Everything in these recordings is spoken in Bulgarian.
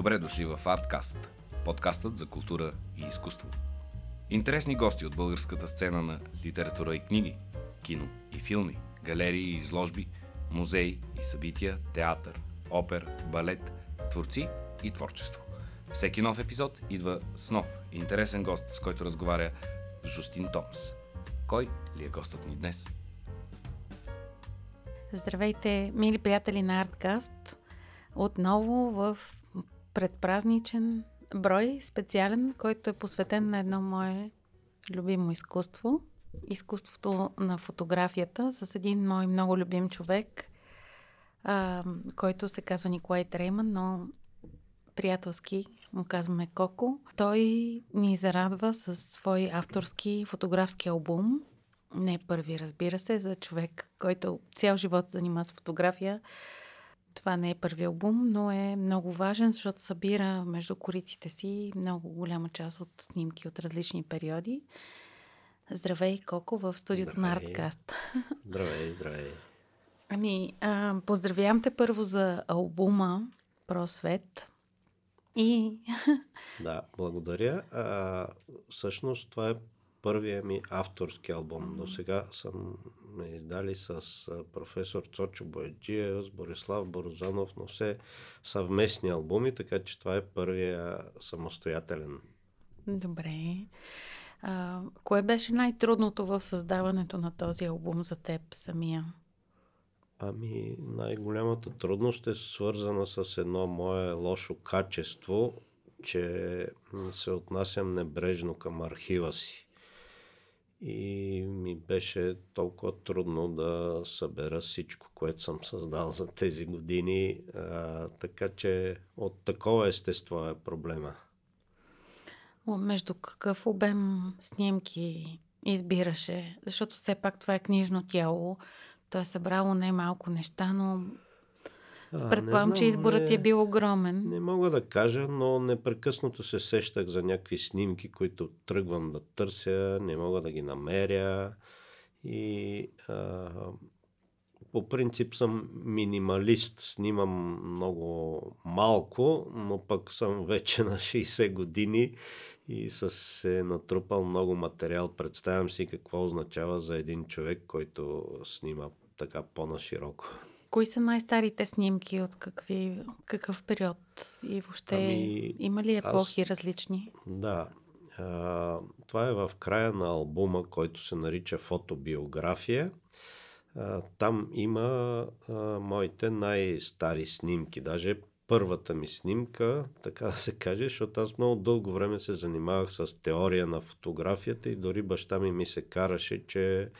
Добре дошли в Арткаст, подкастът за култура и изкуство. Интересни гости от българската сцена на литература и книги, кино и филми, галерии и изложби, музеи и събития, театър, опер, балет, творци и творчество. Всеки нов епизод идва с нов интересен гост, с който разговаря Жустин Томс. Кой ли е гостът ни днес? Здравейте, мили приятели на Арткаст! Отново в предпразничен брой, специален, който е посветен на едно мое любимо изкуство. Изкуството на фотографията с един мой много любим човек, а, който се казва Николай Трейман, но приятелски му казваме Коко. Той ни зарадва със свой авторски фотографски албум. Не първи, разбира се, за човек, който цял живот занима с фотография. Това не е първи албум, но е много важен, защото събира между кориците си много голяма част от снимки от различни периоди. Здравей, Коко, в студиото здравей. на Арткаст. Здравей, здравей. Ами, а, поздравявам те първо за албума Просвет. И... Да, благодаря. А, всъщност това е първия ми авторски албум. До сега съм ме издали с професор Цочо Бояджиев, с Борислав Борозанов, но все съвместни албуми, така че това е първия самостоятелен. Добре. А, кое беше най-трудното в създаването на този албум за теб самия? Ами, най-голямата трудност е свързана с едно мое лошо качество, че се отнасям небрежно към архива си и ми беше толкова трудно да събера всичко, което съм създал за тези години, а, така че от такова естество е проблема. Между какъв обем снимки избираше? Защото все пак това е книжно тяло. То е събрало най-малко неща, но Предполагам, че изборът ти е бил огромен. Не мога да кажа, но непрекъснато се сещах за някакви снимки, които тръгвам да търся, не мога да ги намеря. И а, по принцип съм минималист, снимам много малко, но пък съм вече на 60 години и с се натрупал много материал. Представям си какво означава за един човек, който снима така по-нашироко. Кои са най-старите снимки от какви, какъв период и въобще ами, има ли епохи аз, различни? Да. А, това е в края на албума, който се нарича Фотобиография. А, там има а, моите най-стари снимки. Даже първата ми снимка, така да се каже, защото аз много дълго време се занимавах с теория на фотографията и дори баща ми ми се караше, че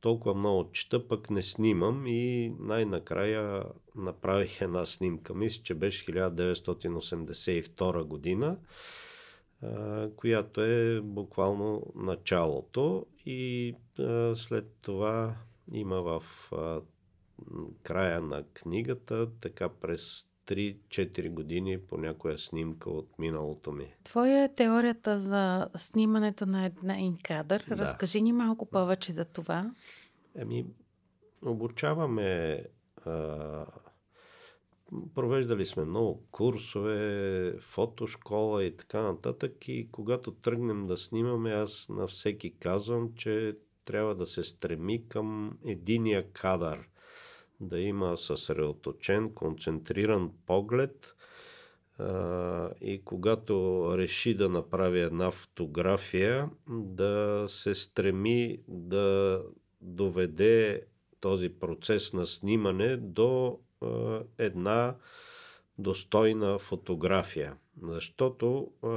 толкова много чета, пък не снимам и най-накрая направих една снимка. Мисля, че беше 1982 година, която е буквално началото и след това има в края на книгата, така през 3-4 години по някоя снимка от миналото ми. Твоя е теорията за снимането на един кадър. Да. Разкажи ни малко повече за това. Еми, обучаваме а, провеждали сме много курсове, фотошкола и така нататък и когато тръгнем да снимаме, аз на всеки казвам, че трябва да се стреми към единия кадър да има съсредоточен, концентриран поглед а, и когато реши да направи една фотография, да се стреми да доведе този процес на снимане до а, една достойна фотография. Защото а,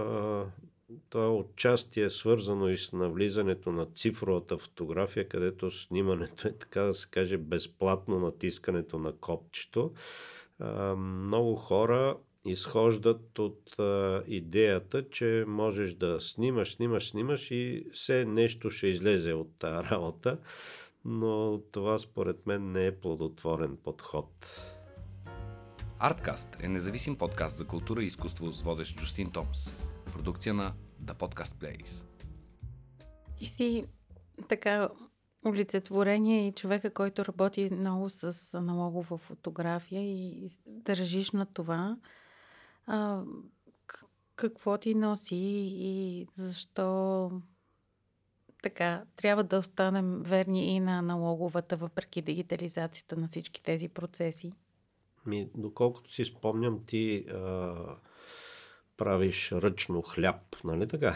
това отчасти е свързано и с навлизането на цифровата фотография, където снимането е, така да се каже, безплатно натискането на копчето. Много хора изхождат от идеята, че можеш да снимаш, снимаш, снимаш и все нещо ще излезе от тази работа, но това според мен не е плодотворен подход. Арткаст е независим подкаст за култура и изкуство с водещ Джустин Томс продукция на The Podcast Plays. Ти си така олицетворение и човека, който работи много с аналогова фотография и държиш на това. а, какво ти носи и защо така, трябва да останем верни и на аналоговата, въпреки дигитализацията на всички тези процеси. Ми, доколкото си спомням, ти а, правиш ръчно хляб, нали така?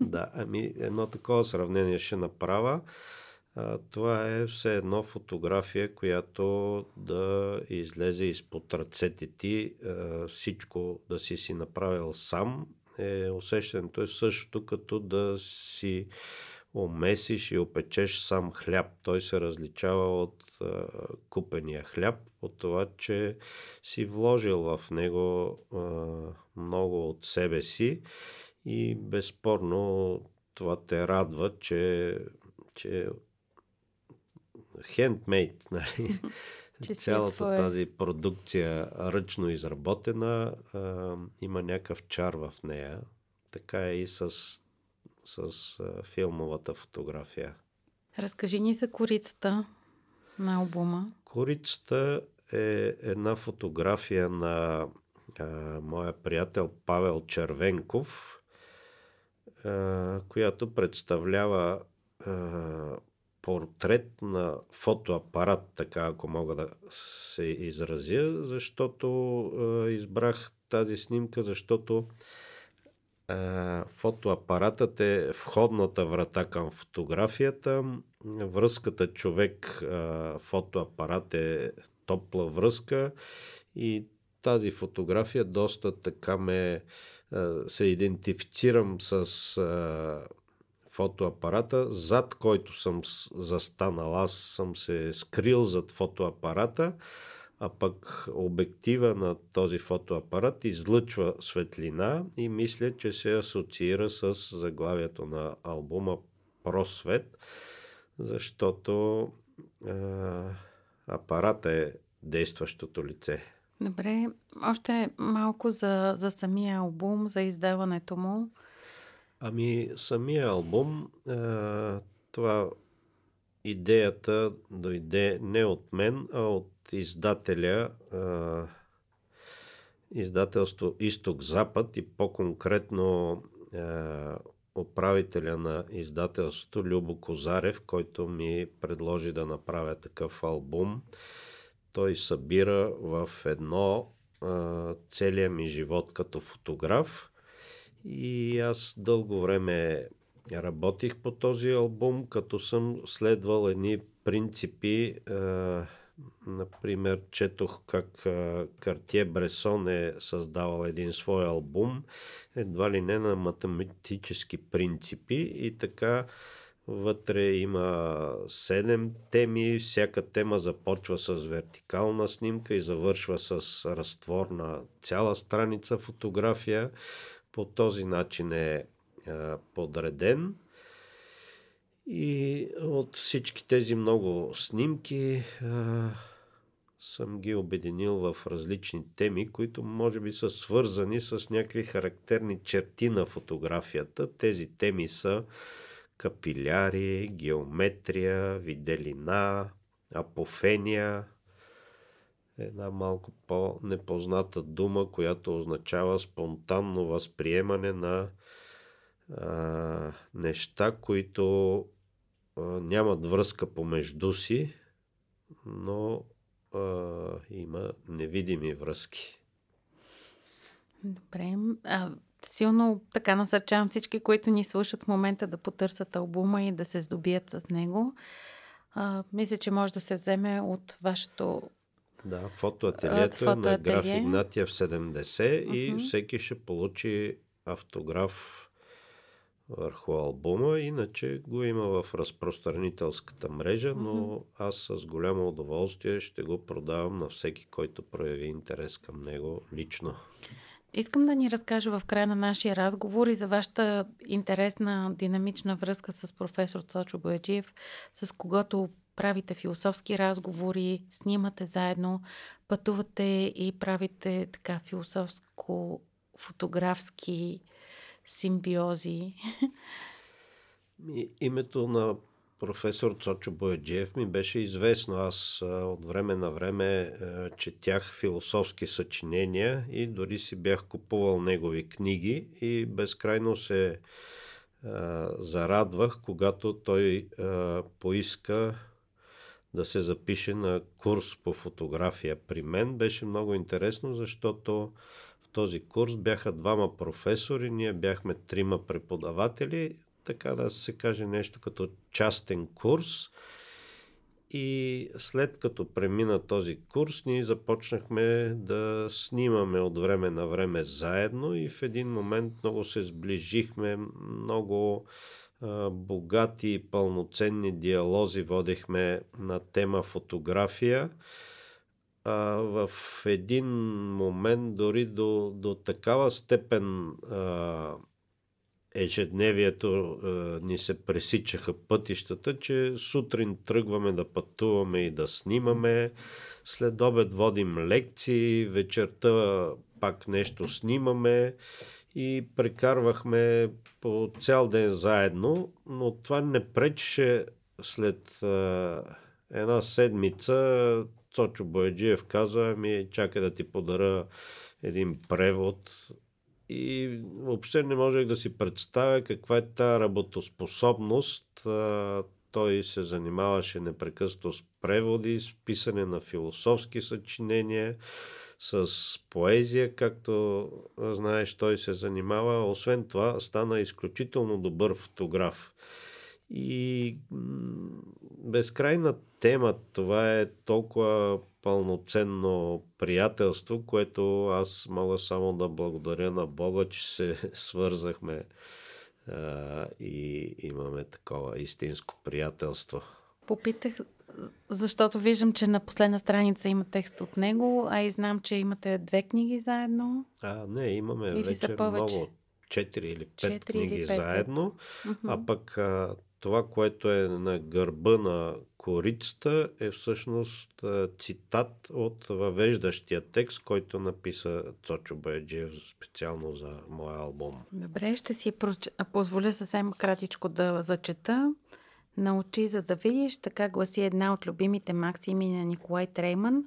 да, ами едно такова сравнение ще направя. А, това е все едно фотография, която да излезе изпод ръцете ти, а, всичко да си си направил сам. Е, усещането е същото, като да си омесиш и опечеш сам хляб. Той се различава от а, купения хляб, от това, че си вложил в него а, много от себе си и безспорно това те радва, че, че handmade, нали? Цялата твое. тази продукция ръчно изработена а, има някакъв чар в нея. Така е и с с а, филмовата фотография. Разкажи ни за корицата на албума. Корицата е една фотография на а, моя приятел Павел Червенков, а, която представлява а, портрет на фотоапарат, така ако мога да се изразя, защото а, избрах тази снимка, защото фотоапаратът е входната врата към фотографията. Връзката човек-фотоапарат е топла връзка и тази фотография доста така ме се идентифицирам с фотоапарата, зад който съм застанал. Аз съм се скрил зад фотоапарата, а пък обектива на този фотоапарат излъчва светлина и мисля, че се асоциира с заглавието на албума Просвет, защото е, апарата е действащото лице. Добре, още малко за, за самия албум, за издаването му. Ами, самия албум, е, това идеята дойде не от мен, а от издателя а, издателство Изток-Запад и по-конкретно а, управителя на издателството Любо Козарев, който ми предложи да направя такъв албум. Той събира в едно целия ми живот като фотограф. И аз дълго време работих по този албум, като съм следвал едни принципи, Например, четох как Картие Бресон е създавал един свой албум, едва ли не на математически принципи. И така вътре има седем теми, всяка тема започва с вертикална снимка и завършва с разтвор на цяла страница фотография. По този начин е подреден. И от всички тези много снимки а, съм ги обединил в различни теми, които може би са свързани с някакви характерни черти на фотографията. Тези теми са капиляри, геометрия, виделина, апофения, една малко по-непозната дума, която означава спонтанно възприемане на а, неща, които нямат връзка помежду си, но а, има невидими връзки. Добре. А, силно така насърчавам всички, които ни слушат в момента да потърсят албума и да се здобият с него. А, мисля, че може да се вземе от вашето да, фотоателието е на граф Игнатия в 70 uh-huh. и всеки ще получи автограф върху албума, иначе го има в разпространителската мрежа, но mm-hmm. аз с голямо удоволствие ще го продавам на всеки, който прояви интерес към него лично. Искам да ни разкажа в края на нашия разговор и за вашата интересна динамична връзка с професор Цочо Бояджиев, с когото правите философски разговори, снимате заедно, пътувате и правите така философско-фотографски симбиози? Името на професор Цочо Бояджиев ми беше известно. Аз от време на време четях философски съчинения и дори си бях купувал негови книги и безкрайно се зарадвах, когато той поиска да се запише на курс по фотография при мен. Беше много интересно, защото в този курс бяха двама професори, ние бяхме трима преподаватели, така да се каже нещо като частен курс. И след като премина този курс, ние започнахме да снимаме от време на време заедно и в един момент много се сближихме, много богати и пълноценни диалози водихме на тема фотография. А, в един момент дори до, до такава степен а, ежедневието а, ни се пресичаха пътищата, че сутрин тръгваме да пътуваме и да снимаме, след обед водим лекции, вечерта пак нещо снимаме и прекарвахме по цял ден заедно, но това не пречеше след а, една седмица. Цочо Бояджиев каза ми, чакай да ти подаря един превод и въобще не можех да си представя каква е тази работоспособност. Той се занимаваше непрекъснато с преводи, с писане на философски съчинения, с поезия, както знаеш, той се занимава. Освен това, стана изключително добър фотограф. И безкрайна тема, това е толкова пълноценно приятелство, което аз мога само да благодаря на Бога, че се свързахме а, и имаме такова истинско приятелство. Попитах, защото виждам, че на последна страница има текст от него, а и знам, че имате две книги заедно. А, не, имаме или вече много, четири или пет книги или 5, заедно, 5. а пък а, това, което е на гърба на корицата е всъщност цитат от въвеждащия текст, който написа Цочо Байджиев специално за моя албум. Добре, ще си позволя съвсем кратичко да зачета. Научи за да видиш, така гласи една от любимите максими на Николай Трейман.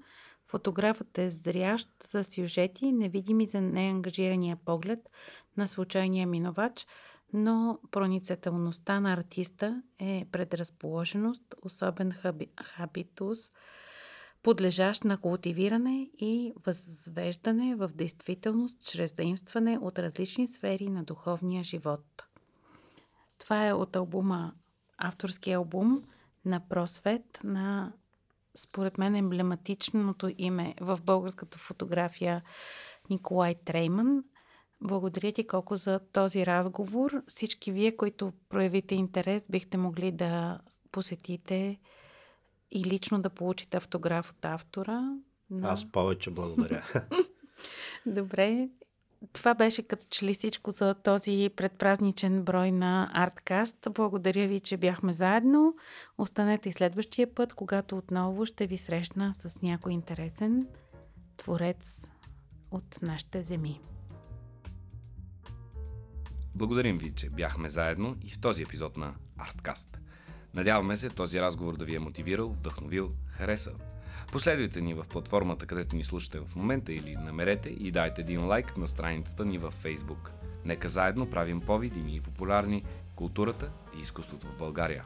Фотографът е зрящ за сюжети, невидими за неангажирания поглед на случайния минувач – но проницателността на артиста е предразположеност, особен хаби, хабитус, подлежащ на култивиране и възвеждане в действителност чрез заимстване от различни сфери на духовния живот. Това е от албума, авторския албум на Просвет на според мен емблематичното име в българската фотография Николай Трейман – благодаря ти колко за този разговор. Всички вие, които проявите интерес, бихте могли да посетите и лично да получите автограф от автора. Но... Аз повече благодаря. Добре. Това беше като че ли всичко за този предпразничен брой на Арткаст. Благодаря ви, че бяхме заедно. Останете и следващия път, когато отново ще ви срещна с някой интересен творец от нашите земи. Благодарим ви, че бяхме заедно и в този епизод на Арткаст. Надяваме се този разговор да ви е мотивирал, вдъхновил, харесал. Последвайте ни в платформата, където ни слушате в момента или намерете и дайте един лайк на страницата ни във Facebook. Нека заедно правим по-видими и популярни културата и изкуството в България.